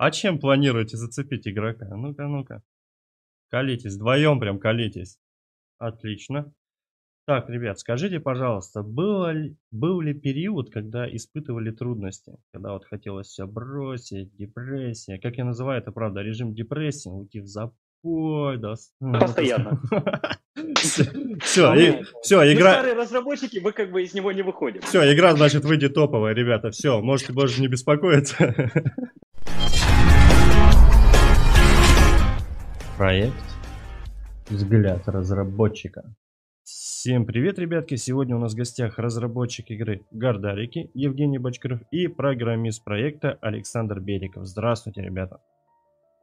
А чем планируете зацепить игрока? Ну-ка, ну-ка. Колитесь, вдвоем прям колитесь. Отлично. Так, ребят, скажите, пожалуйста, было ли, был ли период, когда испытывали трудности? Когда вот хотелось все бросить, депрессия. Как я называю это, правда, режим депрессии, уйти в запой. Да, Постоянно. Все, все, игра... старые разработчики, мы как бы из него не выходим. Все, игра, значит, выйдет топовая, ребята. Все, можете больше не беспокоиться. Проект «Взгляд разработчика». Всем привет, ребятки! Сегодня у нас в гостях разработчик игры Гардарики Евгений Бочкарев и программист проекта Александр Бериков. Здравствуйте, ребята!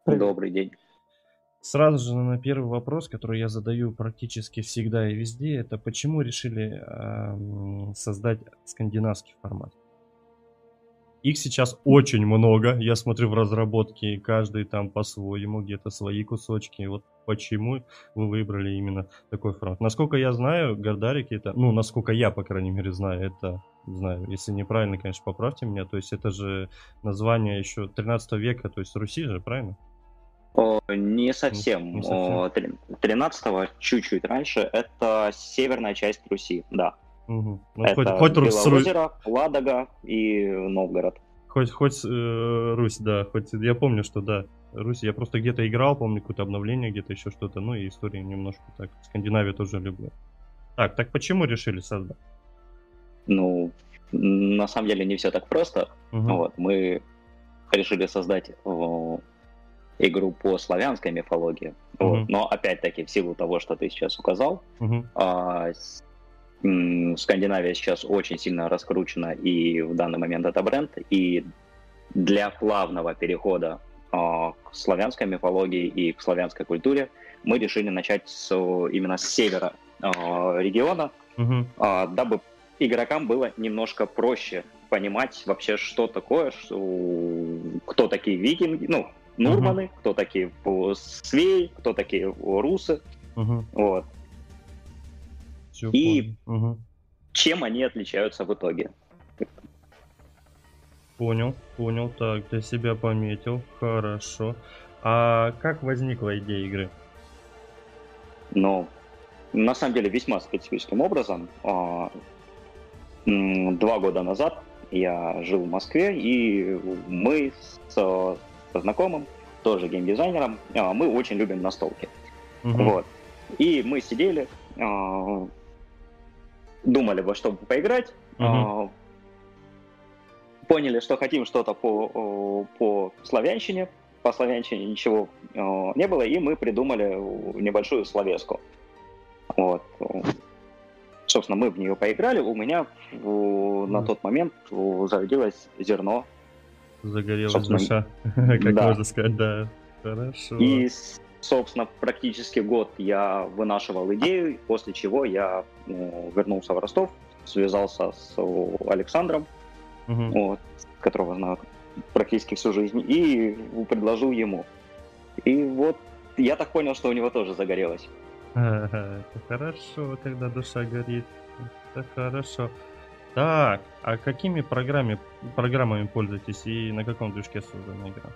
Добрый день! Сразу же на первый вопрос, который я задаю практически всегда и везде, это почему решили э, создать скандинавский формат? Их сейчас очень много. Я смотрю в разработке, каждый там по-своему, где-то свои кусочки. Вот почему вы выбрали именно такой формат. Насколько я знаю, Гордарики это, ну, насколько я, по крайней мере, знаю, это, знаю, если неправильно, конечно, поправьте меня, то есть это же название еще 13 века, то есть Руси же, правильно? О, не совсем. Не, не совсем. 13 чуть-чуть раньше, это северная часть Руси, да. Угу. Ну, это хоть, хоть Белоозеро, Ладога и Новгород. Хоть, хоть э, Русь, да, хоть я помню, что да, Русь, я просто где-то играл, помню какое-то обновление, где-то еще что-то, ну и истории немножко так. Скандинавию тоже люблю. Так, так почему решили создать? Ну, на самом деле не все так просто. Угу. Вот, мы решили создать о, игру по славянской мифологии. Угу. Вот, но опять-таки в силу того, что ты сейчас указал, угу. а, Скандинавия сейчас очень сильно раскручена, и в данный момент это бренд. И для плавного перехода э, к славянской мифологии и к славянской культуре мы решили начать с, именно с севера э, региона, угу. дабы игрокам было немножко проще понимать вообще, что такое, что, кто такие викинги, ну, Нурманы, угу. кто такие свеи, кто такие русы. Угу. Вот. Все и угу. чем они отличаются в итоге. Понял, понял, так, для себя пометил, хорошо. А как возникла идея игры? Ну, на самом деле весьма специфическим образом. А, два года назад я жил в Москве, и мы с, со знакомым, тоже геймдизайнером, а, мы очень любим настолки. Угу. Вот. И мы сидели, а, думали во что поиграть, uh-huh. поняли, что хотим что-то по, по славянщине, по славянщине ничего не было, и мы придумали небольшую словеску. Вот. Собственно, мы в нее поиграли, у меня на тот момент зародилось зерно. Загорелась душа, как да. можно сказать, да. Хорошо. И собственно, практически год я вынашивал идею, после чего я ну, вернулся в Ростов, связался с Александром, угу. вот, которого знаю практически всю жизнь, и предложил ему. И вот я так понял, что у него тоже загорелось. это хорошо, когда душа горит. Это хорошо. Так, а какими программами, программами пользуетесь и на каком движке создана игра?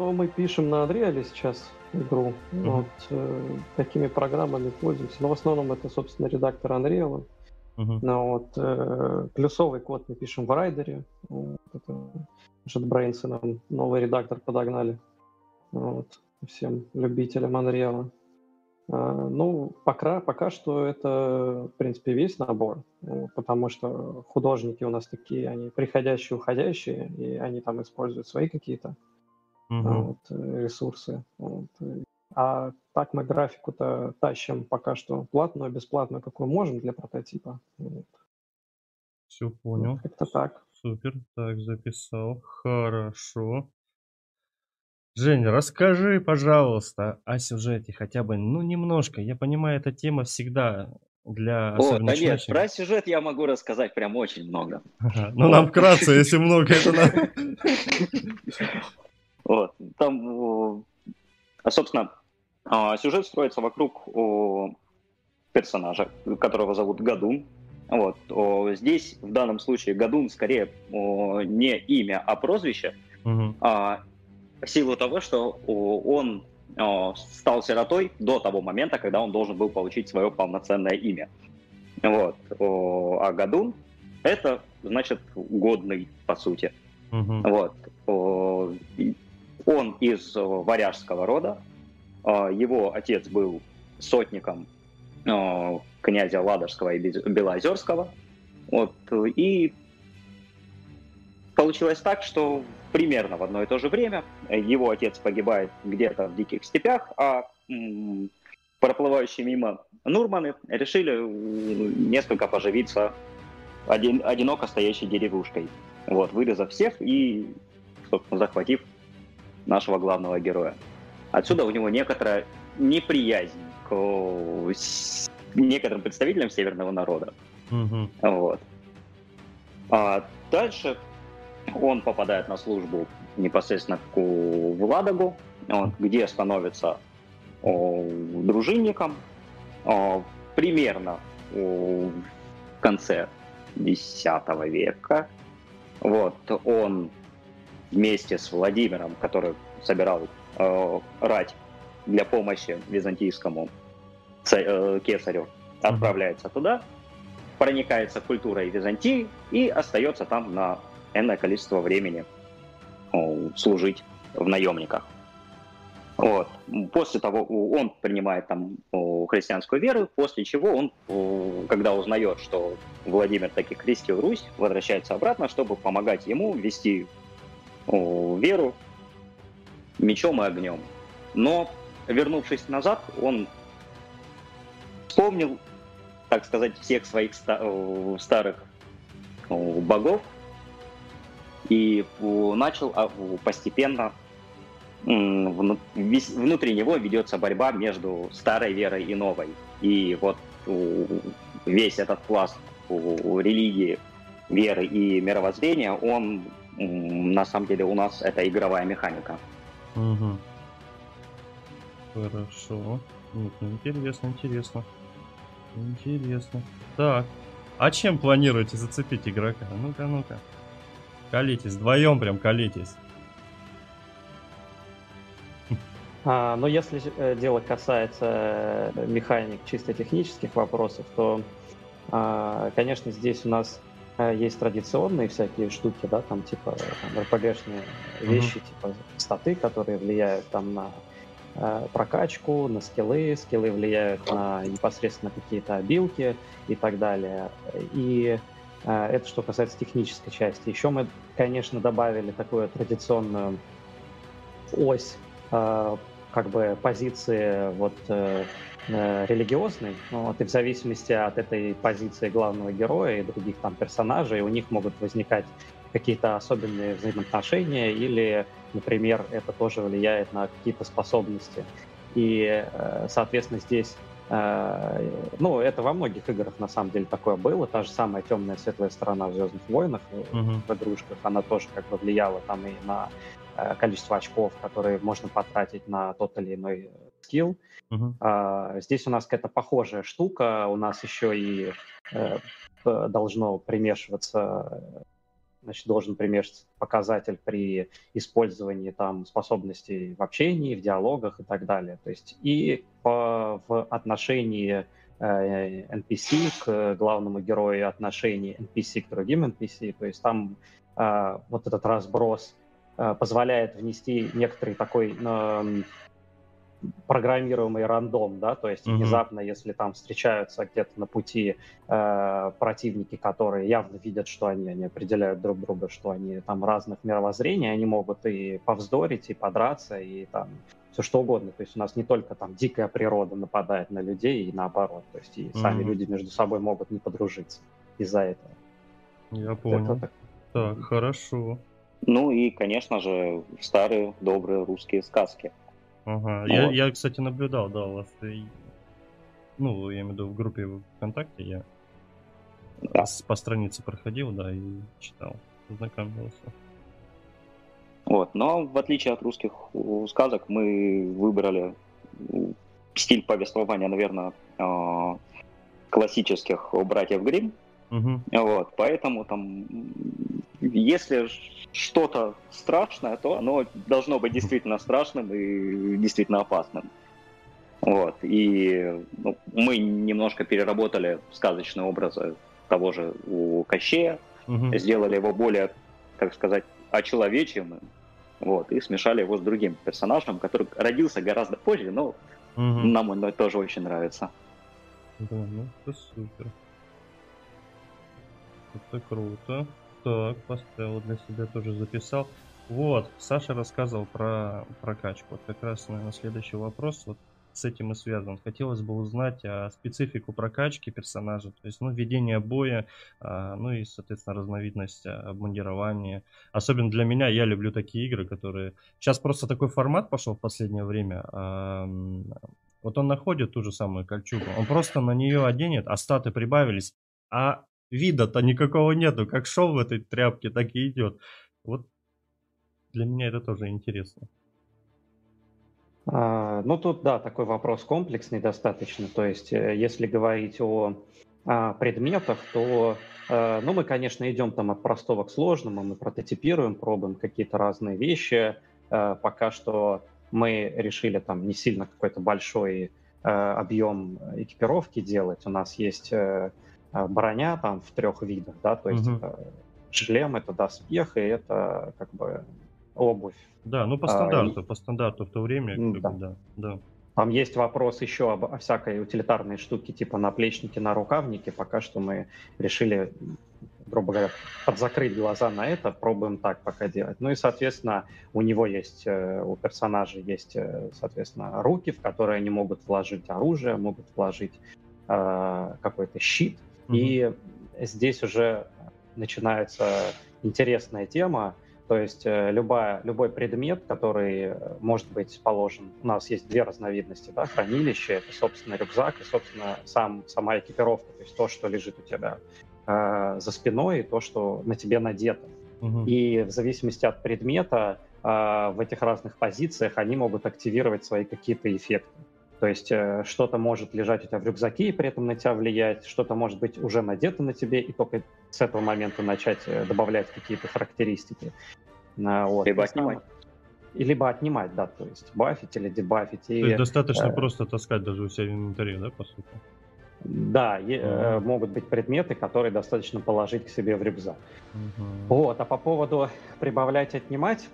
Ну, мы пишем на Unreal сейчас игру. Mm-hmm. Вот, э, такими программами пользуемся. Но в основном это, собственно, редактор Unreal. Mm-hmm. Но вот, э, плюсовый код мы пишем в райдере. Вот, это JetBrains нам новый редактор подогнали. Вот, всем любителям Unreal. А, ну, пока, пока что это, в принципе, весь набор, потому что художники у нас такие, они приходящие, уходящие, и они там используют свои какие-то угу. вот, э, ресурсы. Вот. А так мы графику-то тащим пока что платную, бесплатную, какую можем для прототипа. Вот. Все понял. Вот как-то так. Супер, так записал. Хорошо. Женя, расскажи, пожалуйста, о сюжете хотя бы, ну, немножко. Я понимаю, эта тема всегда для О, да нет, про сюжет я могу рассказать прям очень много. Ну, нам вкратце, если много, это. Там, а, собственно, а, сюжет строится вокруг персонажа, которого зовут Гадун. Вот. Здесь, в данном случае, Гадун скорее не имя, а прозвище, угу. в силу того, что он стал сиротой до того момента, когда он должен был получить свое полноценное имя. Вот. А Гадун — это, значит, годный, по сути. Угу. Вот. Он из варяжского рода. Его отец был сотником князя Ладожского и Белоозерского. Вот. И получилось так, что примерно в одно и то же время его отец погибает где-то в диких степях, а проплывающие мимо Нурманы решили несколько поживиться один, одиноко стоящей деревушкой, вот, вырезав всех и, захватив нашего главного героя. Отсюда у него некоторая неприязнь к некоторым представителям северного народа. Угу. Вот. А дальше он попадает на службу непосредственно к Владогу, где становится дружинником. Примерно в конце X века. Вот, он вместе с Владимиром, который собирал э, рать для помощи византийскому э, кесарю, отправляется туда, проникается культурой Византии и остается там на энное количество времени служить в наемниках. Вот. После того он принимает там христианскую веру, после чего он, когда узнает, что Владимир таки крестил Русь, возвращается обратно, чтобы помогать ему вести веру мечом и огнем. Но, вернувшись назад, он вспомнил, так сказать, всех своих старых богов, и начал постепенно внутри него ведется борьба между старой верой и новой. И вот весь этот пласт религии, веры и мировоззрения, он на самом деле у нас это игровая механика. Угу. Хорошо. Ну, интересно, интересно. Интересно. Так. А чем планируете зацепить игрока? Ну-ка, ну-ка. Колитесь, вдвоем прям колитесь. А, но если э, дело касается э, механик чисто технических вопросов, то, а, конечно, здесь у нас есть традиционные всякие штуки, да, там типа там, RPG-шные вещи, mm-hmm. типа статы, которые влияют там на прокачку, на скиллы, скиллы влияют на непосредственно какие-то обилки и так далее. И а, это что касается технической части. Еще мы, конечно, добавили такую традиционную ось а, как бы позиции вот э, э, религиозной, ну, вот, и в зависимости от этой позиции главного героя и других там персонажей у них могут возникать какие-то особенные взаимоотношения или, например, это тоже влияет на какие-то способности. И, э, соответственно, здесь Э, ну, это во многих играх на самом деле такое было. Та же самая темная светлая сторона в Звездных войнах, uh-huh. в игрушках, она тоже как бы влияла там и на количество очков, которые можно потратить на тот или иной скилл. Uh-huh. А, здесь у нас какая-то похожая штука. У нас еще и э, должно примешиваться значит, должен примешиваться показатель при использовании там способностей в общении, в диалогах и так далее. То есть и по, в отношении э, NPC к главному герою, отношении NPC к другим NPC, то есть там э, вот этот разброс э, позволяет внести некоторый такой программируемый рандом, да, то есть mm-hmm. внезапно, если там встречаются где-то на пути э, противники, которые явно видят, что они, они определяют друг друга, что они там разных мировоззрений, они могут и повздорить, и подраться, и там все что угодно. То есть у нас не только там дикая природа нападает на людей, и наоборот, то есть и mm-hmm. сами люди между собой могут не подружиться из-за этого. Я понял. Это так... так, хорошо. Ну и, конечно же, старые добрые русские сказки. Ага. Вот. Я, я, кстати, наблюдал, да, у вас. Ну, я имею в виду в группе ВКонтакте я да. по странице проходил, да, и читал, знакомился. Вот, но в отличие от русских сказок, мы выбрали стиль повествования, наверное, а, классических братьев Грим. Угу. Вот, поэтому там если что-то страшное, то оно должно быть действительно страшным и действительно опасным. Вот. И ну, мы немножко переработали сказочные образы того же у Кощея, угу. сделали его более, так сказать, очеловеченным, вот, и смешали его с другим персонажем, который родился гораздо позже, но угу. нам он тоже очень нравится. Да, ну это супер. Это круто. Так, поставил для себя, тоже записал. Вот, Саша рассказывал про прокачку. Вот как раз, наверное, следующий вопрос. Вот с этим и связан. Хотелось бы узнать а, специфику прокачки персонажа, то есть, ну, ведение боя, а, ну и, соответственно, разновидность а, обмундирования. Особенно для меня, я люблю такие игры, которые... Сейчас просто такой формат пошел в последнее время. А, вот он находит ту же самую кольчугу, он просто на нее оденет, а статы прибавились, а вида-то никакого нету. Как шел в этой тряпке, так и идет. Вот для меня это тоже интересно. А, ну, тут, да, такой вопрос комплексный достаточно. То есть, э, если говорить о, о предметах, то, э, ну, мы, конечно, идем там от простого к сложному, мы прототипируем, пробуем какие-то разные вещи. Э, пока что мы решили там не сильно какой-то большой объем экипировки делать. У нас есть броня там в трех видах, да, то есть угу. шлем, это доспех, и это как бы обувь. Да, ну по стандарту, а, по стандарту в то время. Да. Бы, да, да. Там есть вопрос еще об, о всякой утилитарной штуке, типа наплечники, на рукавнике. Пока что мы решили, грубо говоря, подзакрыть глаза на это, пробуем так пока делать. Ну и, соответственно, у него есть, э, у персонажей есть, э, соответственно, руки, в которые они могут вложить оружие, могут вложить э, какой-то щит. Угу. И здесь уже начинается интересная тема, то есть э, любая, любой предмет, который может быть положен, у нас есть две разновидности, да, хранилище, это, собственно, рюкзак и, собственно, сам, сама экипировка, то есть то, что лежит у тебя э, за спиной, и то, что на тебе надето. Угу. И в зависимости от предмета э, в этих разных позициях они могут активировать свои какие-то эффекты. То есть э, что-то может лежать у тебя в рюкзаке и при этом на тебя влиять, что-то может быть уже надето на тебе, и только с этого момента начать э, добавлять какие-то характеристики. Вот. Либо отнимать. И либо отнимать, да, то есть бафить или дебафить. То и, есть достаточно э, просто таскать даже у себя в инвентаре, да, по сути? Да, uh-huh. э, могут быть предметы, которые достаточно положить к себе в рюкзак. Uh-huh. Вот, а по поводу прибавлять, отнимать,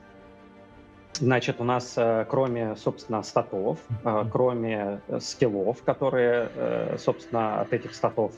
Значит, у нас э, кроме, собственно, статов, э, кроме э, скиллов, которые, собственно, от этих статов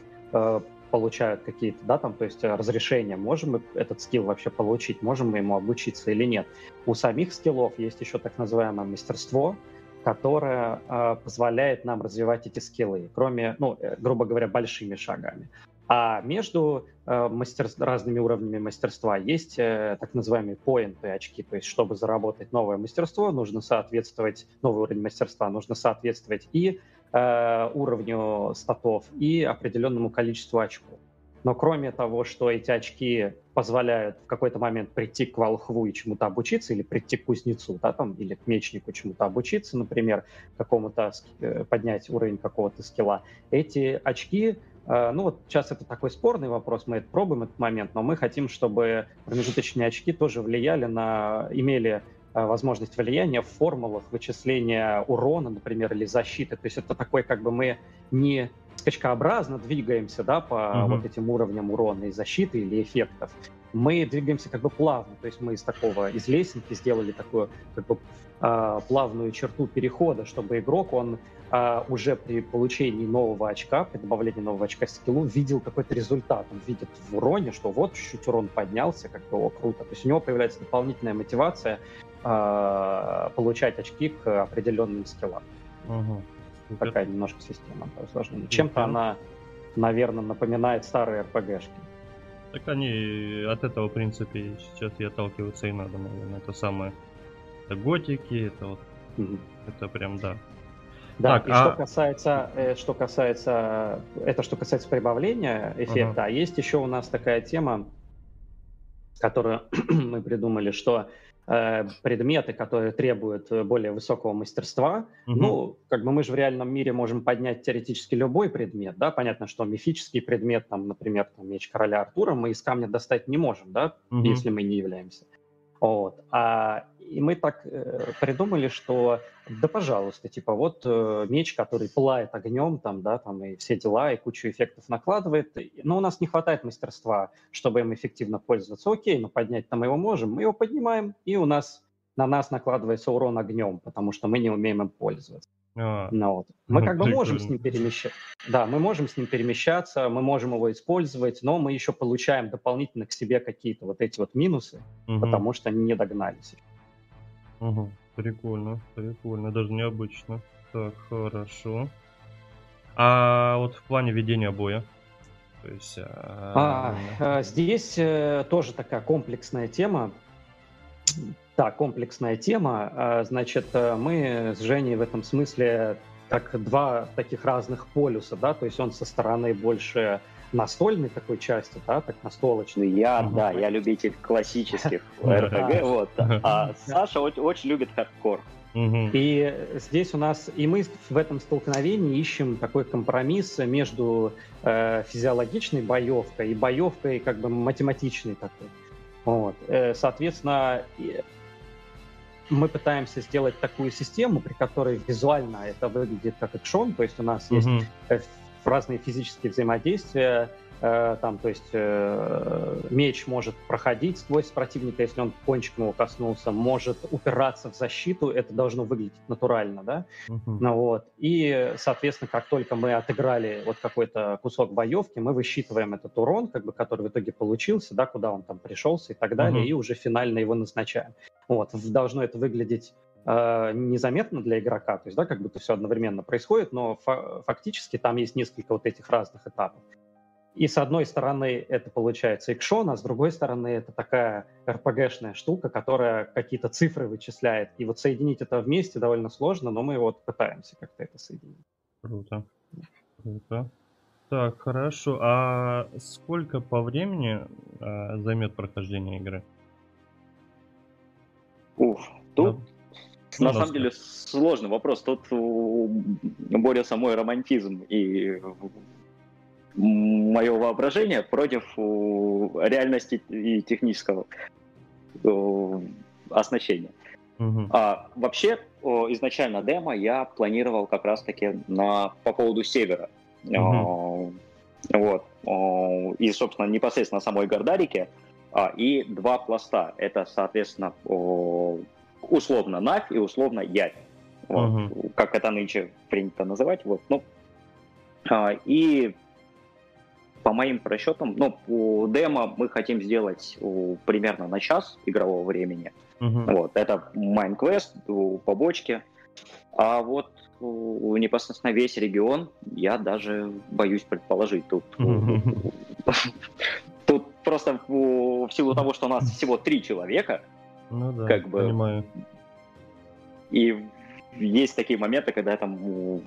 получают какие-то, да, там, то есть разрешения, можем мы этот скилл вообще получить, можем мы ему обучиться или нет. У самих скиллов есть еще так называемое мастерство, которое позволяет нам развивать эти скиллы, кроме, ну, грубо говоря, большими шагами. А между э, мастер... разными уровнями мастерства есть э, так называемые поинты, очки. То есть, чтобы заработать новое мастерство, нужно соответствовать, новый уровень мастерства, нужно соответствовать и э, уровню статов, и определенному количеству очков. Но кроме того, что эти очки позволяют в какой-то момент прийти к волхву и чему-то обучиться, или прийти к кузнецу, да, там, или к мечнику чему-то обучиться, например, какому-то э, поднять уровень какого-то скилла, эти очки ну вот сейчас это такой спорный вопрос, мы это пробуем этот момент, но мы хотим, чтобы промежуточные очки тоже влияли на, имели э, возможность влияния в формулах вычисления урона, например, или защиты. То есть это такой, как бы мы не скачкообразно двигаемся, да, по uh-huh. вот этим уровням урона и защиты или эффектов. Мы двигаемся как бы плавно, то есть мы из такого, из лесенки сделали такую как бы э, плавную черту перехода, чтобы игрок, он а, уже при получении нового очка, при добавлении нового очка скиллу, видел какой-то результат. Он видит в уроне, что вот чуть-чуть урон поднялся, как бы, о, круто. То есть у него появляется дополнительная мотивация а, получать очки к определенным скиллам. Угу. Такая немножко система усложнения. Чем-то она, наверное, напоминает старые РПГшки. Так они от этого, в принципе, сейчас и отталкиваются и надо, наверное. Это самое... Это готики, это вот... Угу. Это прям, да, да, так, и а... что касается, э, что касается, это что касается прибавления эффекта, uh-huh. а есть еще у нас такая тема, которую мы придумали, что э, предметы, которые требуют более высокого мастерства. Угу. Ну, как бы мы же в реальном мире можем поднять теоретически любой предмет, да, понятно, что мифический предмет, там, например, там, меч короля Артура мы из камня достать не можем, да, угу. если мы не являемся. Вот. А и мы так э, придумали, что да, пожалуйста, типа вот э, меч, который пылает огнем, там, да, там и все дела, и кучу эффектов накладывает, но у нас не хватает мастерства, чтобы им эффективно пользоваться. Окей, но поднять там его можем, мы его поднимаем, и у нас на нас накладывается урон огнем, потому что мы не умеем им пользоваться. А, ну, вот. Мы как бы можем с ним перемещаться. Да, мы можем с ним перемещаться, мы можем его использовать, но мы еще получаем дополнительно к себе какие-то вот эти вот минусы, угу. потому что они не догнались. Угу. Прикольно, прикольно, даже необычно. Так, хорошо. А вот в плане ведения боя? То есть, а, а, здесь э, тоже такая комплексная тема. Да, комплексная тема. А, значит, э, мы с Женей в этом смысле как два таких разных полюса, да, то есть он со стороны больше настольной такой части, да, так настолочной. Я, uh-huh. да, я любитель классических RPG, вот, а Саша очень любит хардкор. И здесь у нас, и мы в этом столкновении ищем такой компромисс между э, физиологичной боевкой и боевкой как бы математичной такой. Вот. Э, соответственно, мы пытаемся сделать такую систему, при которой визуально это выглядит как экшон, то есть у нас mm-hmm. есть разные физические взаимодействия, э, там, то есть э, меч может проходить сквозь противника, если он кончиком его коснулся, может упираться в защиту, это должно выглядеть натурально, да, uh-huh. ну, вот, и, соответственно, как только мы отыграли вот какой-то кусок боевки, мы высчитываем этот урон, как бы, который в итоге получился, да, куда он там пришелся и так далее, uh-huh. и уже финально его назначаем. Вот, должно это выглядеть э, незаметно для игрока, то есть, да, как будто все одновременно происходит, но фа- фактически там есть несколько вот этих разных этапов. И с одной стороны это получается экшон, а с другой стороны это такая RPG-шная штука, которая какие-то цифры вычисляет. И вот соединить это вместе довольно сложно, но мы вот пытаемся как-то это соединить. Круто. Круто. Так, хорошо. А сколько по времени э, займет прохождение игры? Уф, тут да. Ну, на самом деле сложный вопрос. Тут борется мой романтизм и мое воображение против реальности и технического оснащения. Угу. А, вообще, изначально демо я планировал как раз-таки на, по поводу севера. Угу. Вот. И, собственно, непосредственно самой Гордарики. А, и два пласта. Это, соответственно, условно Навь и условно Явь. Вот, угу. Как это нынче принято называть. Вот, ну, а, и по моим расчетам, ну, демо мы хотим сделать примерно на час игрового времени. Угу. Вот, это Майнквест, побочки. А вот непосредственно весь регион я даже боюсь предположить. Тут, тут просто в силу того, что у нас всего три человека, ну да, как бы. Понимаю. И есть такие моменты, когда там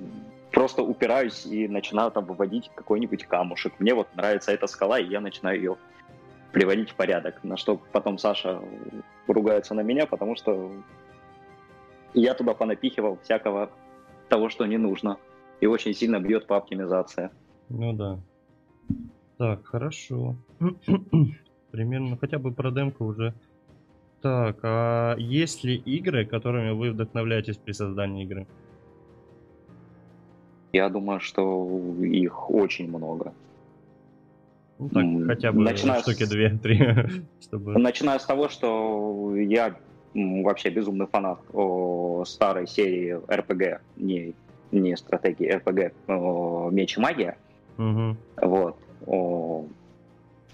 просто упираюсь и начинаю там выводить какой-нибудь камушек. Мне вот нравится эта скала, и я начинаю ее приводить в порядок. На что потом Саша ругается на меня, потому что я туда понапихивал всякого того, что не нужно. И очень сильно бьет по оптимизации. Ну да. Так, хорошо. Примерно хотя бы про демку уже так, а есть ли игры, которыми вы вдохновляетесь при создании игры? Я думаю, что их очень много. Ну, так, хотя бы Начиная штуки две-три. чтобы... Начиная с того, что я вообще безумный фанат о старой серии RPG, не, не стратегии RPG, о, Меч и Магия. Угу. Вот. О,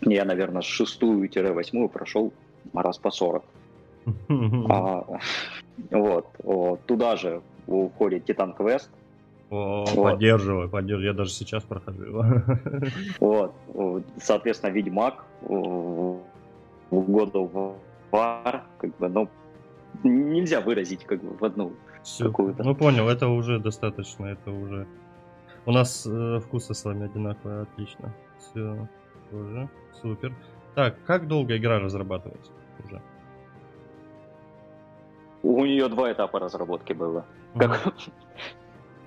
я, наверное, шестую-восьмую прошел раз по 40. А, вот, туда же уходит Титан Квест. О, вот. Поддерживаю, поддерживаю. Я даже сейчас прохожу его. Вот, соответственно, Ведьмак, God of War, как бы, ну, нельзя выразить как бы в одну какую-то. Ну, понял, это уже достаточно, это уже... У нас э, вкусы с вами одинаковые, отлично. Все, тоже, супер. Так, как долго игра разрабатывается уже? у нее два этапа разработки было. Как...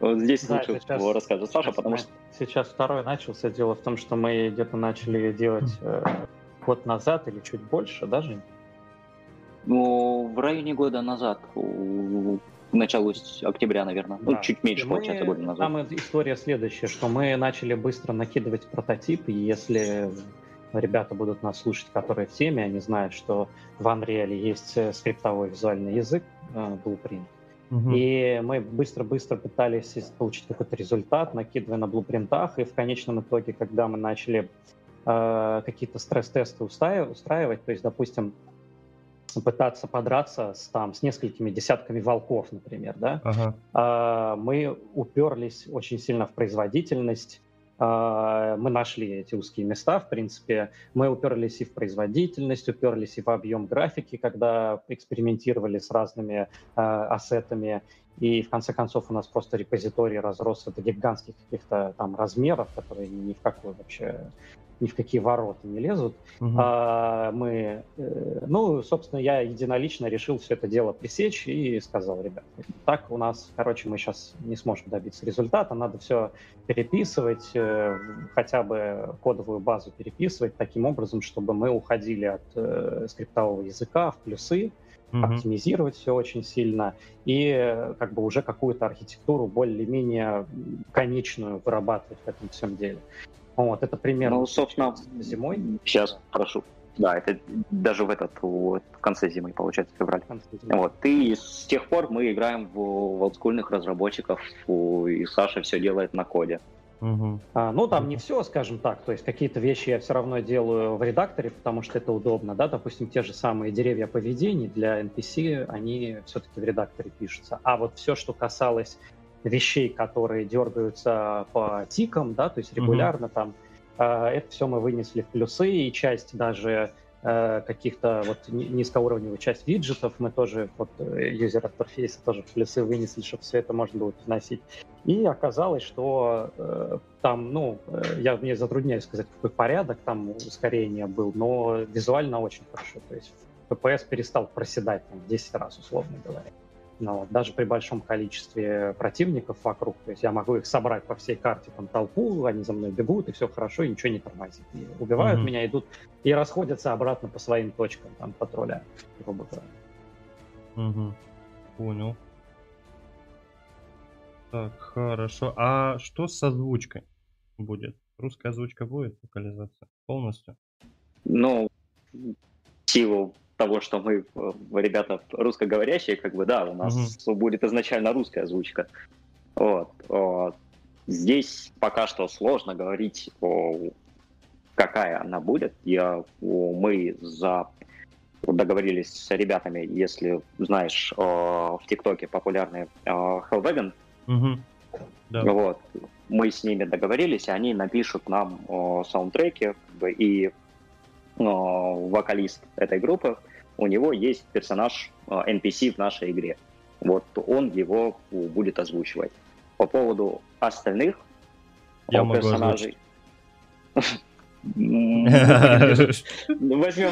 Вот здесь да, лучше сейчас, расскажет Саша, потому что... Сейчас второй начался. Дело в том, что мы где-то начали делать э, год назад или чуть больше даже. Ну, в районе года назад, в началу октября, наверное. Ну, да. Ну, чуть меньше, и получается, мы, года назад. Там история следующая, что мы начали быстро накидывать прототипы, если ребята будут нас слушать, которые в теме, они знают, что в Unreal есть э, скриптовой визуальный язык э, Blueprint. Угу. И мы быстро-быстро пытались получить какой-то результат, накидывая на блупринтах, и в конечном итоге, когда мы начали э, какие-то стресс-тесты устраивать, то есть, допустим, пытаться подраться с, там, с несколькими десятками волков, например, да, ага. э, мы уперлись очень сильно в производительность, мы нашли эти узкие места, в принципе, мы уперлись и в производительность, уперлись и в объем графики, когда экспериментировали с разными э, ассетами, и в конце концов у нас просто репозиторий разросся до гигантских каких-то там размеров, которые ни в какой вообще ни в какие ворота не лезут. Угу. А, мы, э, ну, собственно, я единолично решил все это дело пресечь и сказал, ребят, так у нас, короче, мы сейчас не сможем добиться результата, надо все переписывать, э, хотя бы кодовую базу переписывать таким образом, чтобы мы уходили от э, скриптового языка в плюсы, mm оптимизировать все очень сильно и как бы уже какую-то архитектуру более-менее конечную вырабатывать в этом всем деле. Вот, это примерно ну, собственно, зимой. Сейчас, прошу. Да, это даже в этот вот, в конце зимы, получается, февраль. Вот. И с тех пор мы играем в, в олдскульных разработчиков, и Саша все делает на коде. Угу. А, ну, там не все, скажем так. То есть какие-то вещи я все равно делаю в редакторе, потому что это удобно, да. Допустим, те же самые деревья поведений для NPC, они все-таки в редакторе пишутся. А вот все, что касалось вещей, которые дергаются по тикам, да, то есть регулярно mm-hmm. там, э, это все мы вынесли в плюсы, и часть даже э, каких-то вот низкоуровневую часть виджетов мы тоже, вот юзер интерфейса тоже в плюсы вынесли, чтобы все это можно было приносить. И оказалось, что э, там, ну, э, я мне затрудняюсь сказать, какой порядок там ускорения был, но визуально очень хорошо. То есть FPS перестал проседать там 10 раз, условно говоря. Но даже при большом количестве противников вокруг, то есть я могу их собрать по всей карте, там толпу, они за мной бегут, и все хорошо, и ничего не тормозит. И убивают mm-hmm. меня, идут и расходятся обратно по своим точкам, там, патруля, грубо говоря. Угу. Понял. Так, хорошо. А что с озвучкой будет? Русская озвучка будет, локализация полностью? Ну, силу того, что мы, э, ребята русскоговорящие, как бы, да, у нас угу. будет изначально русская озвучка. Вот. Здесь пока что сложно говорить, какая она будет. Я, мы за договорились с ребятами, если знаешь, в ТикТоке популярный Hellwagon. Угу. Да. Вот. Мы с ними договорились, они напишут нам саундтреки и вокалист этой группы у него есть персонаж NPC а, в нашей игре. Вот он его будет озвучивать. По поводу остальных Я персонажей... Возьмем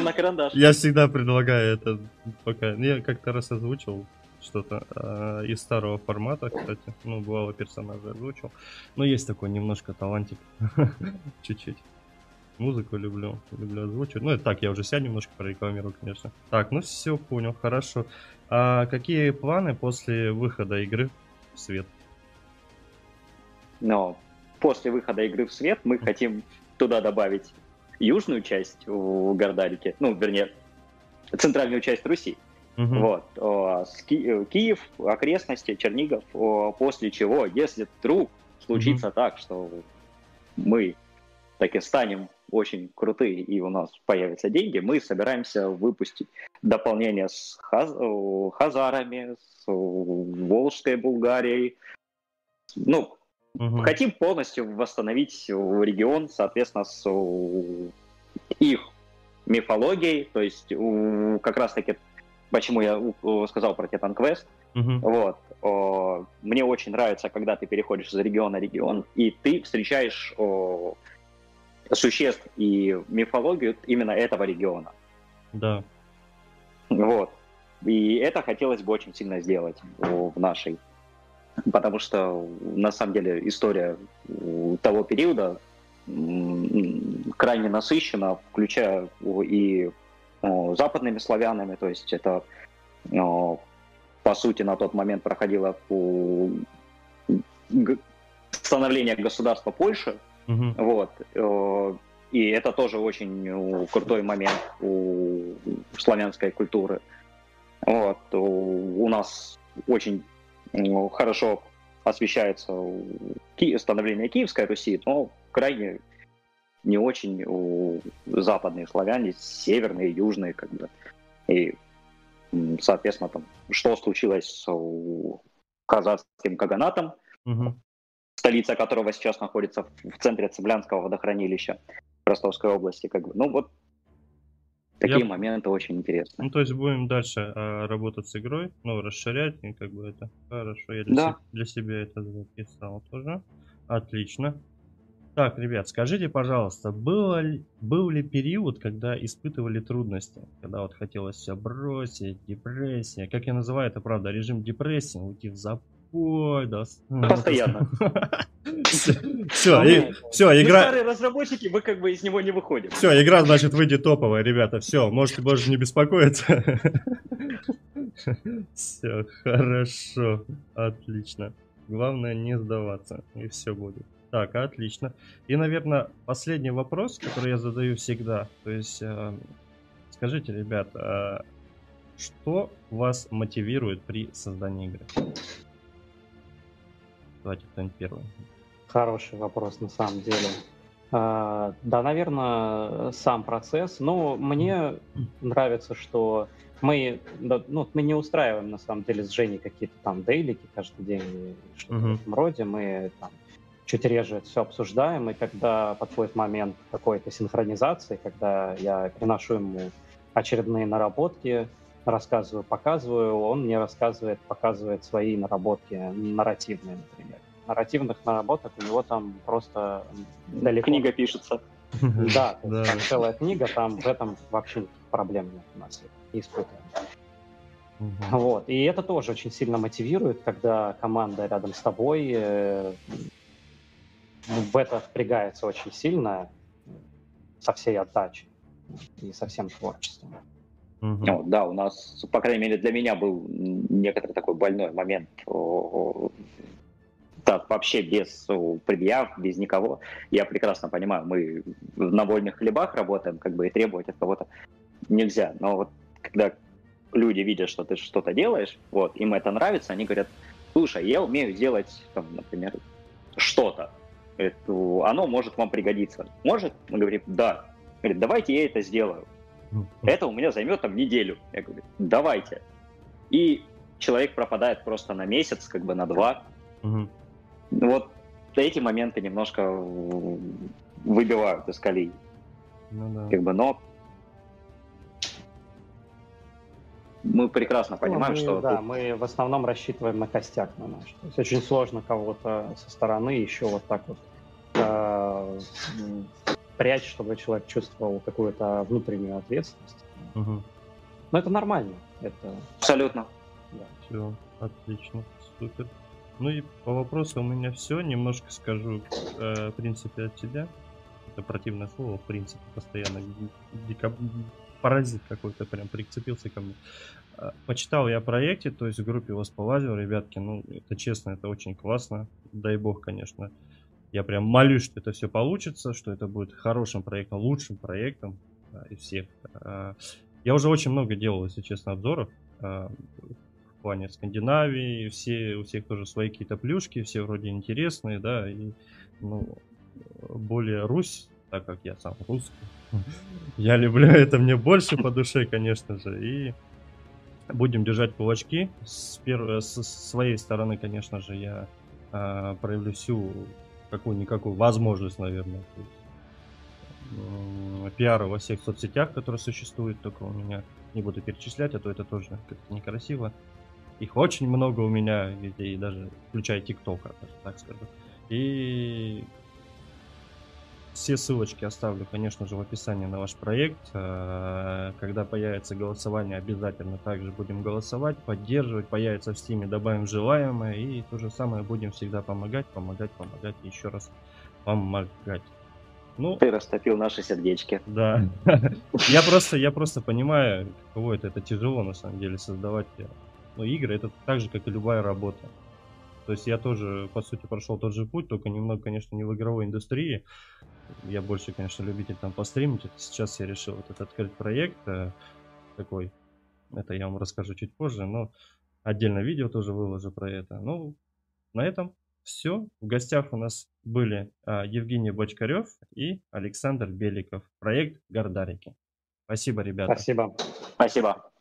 на карандаш. Я всегда предлагаю это пока. Я как-то раз озвучил что-то э, из старого формата, кстати. Ну, бывало персонажа озвучил. Но есть такой немножко талантик. Чуть-чуть музыку люблю, люблю озвучивать. Ну, это так, я уже себя немножко прорекламирую, конечно. Так, ну все, понял, хорошо. А какие планы после выхода игры в свет? Но после выхода игры в свет мы хотим туда добавить южную часть в Гордарике, ну, вернее, центральную часть Руси. Угу. Вот. Ки- Киев, окрестности, Чернигов, после чего, если вдруг случится угу. так, что мы таки станем очень крутые, и у нас появятся деньги, мы собираемся выпустить дополнение с хаз... хазарами, с Волжской Булгарией. Ну, угу. хотим полностью восстановить регион, соответственно, с их мифологией, то есть как раз-таки почему я сказал про Titan Quest. Uh-huh. Вот. Мне очень нравится, когда ты переходишь из региона в регион, и ты встречаешь существ и мифологию именно этого региона. Да. Вот. И это хотелось бы очень сильно сделать в нашей. Потому что, на самом деле, история того периода крайне насыщена, включая и западными славянами, то есть это, по сути, на тот момент проходило становление государства Польши, угу. вот, э, и это тоже очень крутой момент у славянской культуры. Вот. У нас очень хорошо освещается становление Киевской Руси, но крайне не очень у западные славяне, северные, южные, как бы. И, соответственно, там, что случилось с казахским каганатом, угу. Столица которого сейчас находится в центре Цыблянского водохранилища Ростовской области, как бы. Ну вот Такие Я... моменты очень интересны. Ну, то есть будем дальше а, работать с игрой, ну, расширять, и как бы это хорошо. Я для, да. се- для себя это записал тоже. Отлично. Так, ребят, скажите, пожалуйста, было ли, был ли период, когда испытывали трудности? Когда вот хотелось все бросить, депрессия. Как я называю это, правда, режим депрессии, уйти в запой, да. Постоянно. Все, и, все, игра... старые разработчики, мы как бы из него не выходим. Все, игра, значит, выйдет топовая, ребята. Все, можете больше не беспокоиться. Все, хорошо, отлично. Главное не сдаваться, и все будет. Так, отлично. И, наверное, последний вопрос, который я задаю всегда. То есть, э, скажите, ребят, э, что вас мотивирует при создании игры? Давайте кто-нибудь первый. Хороший вопрос на самом деле. А, да, наверное, сам процесс. Но мне нравится, что мы, ну, мы не устраиваем на самом деле с Женей какие-то там дейлики каждый день, что-то uh-huh. в этом роде. Мы там чуть реже это все обсуждаем, и когда подходит момент какой-то синхронизации, когда я приношу ему очередные наработки, рассказываю, показываю, он мне рассказывает, показывает свои наработки нарративные, например нарративных наработок у него там просто далеко. Книга пишется. Да, там целая книга, там в этом вообще проблем нет у нас, не испытываем. Вот. И это тоже очень сильно мотивирует, когда команда рядом с тобой э, в это впрягается очень сильно, со всей отдачей и со всем творчеством. Угу. Ну, да, у нас, по крайней мере, для меня был некоторый такой больной момент так, вообще без предъяв, без никого. Я прекрасно понимаю, мы на вольных хлебах работаем, как бы и требовать от кого-то нельзя. Но вот когда люди видят, что ты что-то делаешь, вот, им это нравится, они говорят, слушай, я умею делать, там, например, что-то. Оно может вам пригодиться. Может? Мы говорим, да. Говорит, давайте я это сделаю. Это у меня займет там неделю. Я говорю, давайте. И человек пропадает просто на месяц, как бы на два. Угу. Вот эти моменты немножко выбивают из колеи. Ну да. Как бы, но мы прекрасно ну, понимаем, ну, мы, что... Да, тут... мы в основном рассчитываем на костяк на наш. То есть очень сложно кого-то со стороны еще вот так вот э, прячь, чтобы человек чувствовал какую-то внутреннюю ответственность. Угу. Но это нормально. Это... Абсолютно. Да. Все, отлично, супер. Ну и по вопросу у меня все. Немножко скажу, э, в принципе, от тебя. Это противное слово, в принципе, постоянно дикоб... паразит какой-то прям прицепился ко мне. Э, почитал я о проекте, то есть в группе вас полазил, ребятки, ну, это честно, это очень классно. Дай бог, конечно. Я прям молюсь, что это все получится, что это будет хорошим проектом, лучшим проектом да, из всех. Э, я уже очень много делал, если честно, обзоров э, в плане Скандинавии, все, у всех тоже свои какие-то плюшки, все вроде интересные, да, и, ну, более Русь, так как я сам русский, я люблю это мне больше по душе, конечно же, и будем держать кулачки. С, первой, с своей стороны, конечно же, я э, проявлю всю какую-никакую возможность, наверное, пиара во всех соцсетях, которые существуют, только у меня не буду перечислять, а то это тоже как-то некрасиво. Их очень много у меня везде, и даже включая ТикТок, так скажу. И все ссылочки оставлю, конечно же, в описании на ваш проект. Э, когда появится голосование, обязательно также будем голосовать, поддерживать. Появится в Steam, добавим желаемое. И то же самое будем всегда помогать, помогать, помогать и еще раз помогать. Ну, Ты растопил наши сердечки. Да. я просто, я просто понимаю, каково это. Это тяжело на самом деле создавать. Ну, игры это так же, как и любая работа. То есть я тоже, по сути, прошел тот же путь, только немного, конечно, не в игровой индустрии. Я больше, конечно, любитель там постримить. Сейчас я решил вот этот открыть проект э, такой. Это я вам расскажу чуть позже, но отдельно видео тоже выложу про это. Ну, на этом все. В гостях у нас были а, Евгений Бочкарев и Александр Беликов. Проект Гордарики. Спасибо, ребята. Спасибо. Спасибо.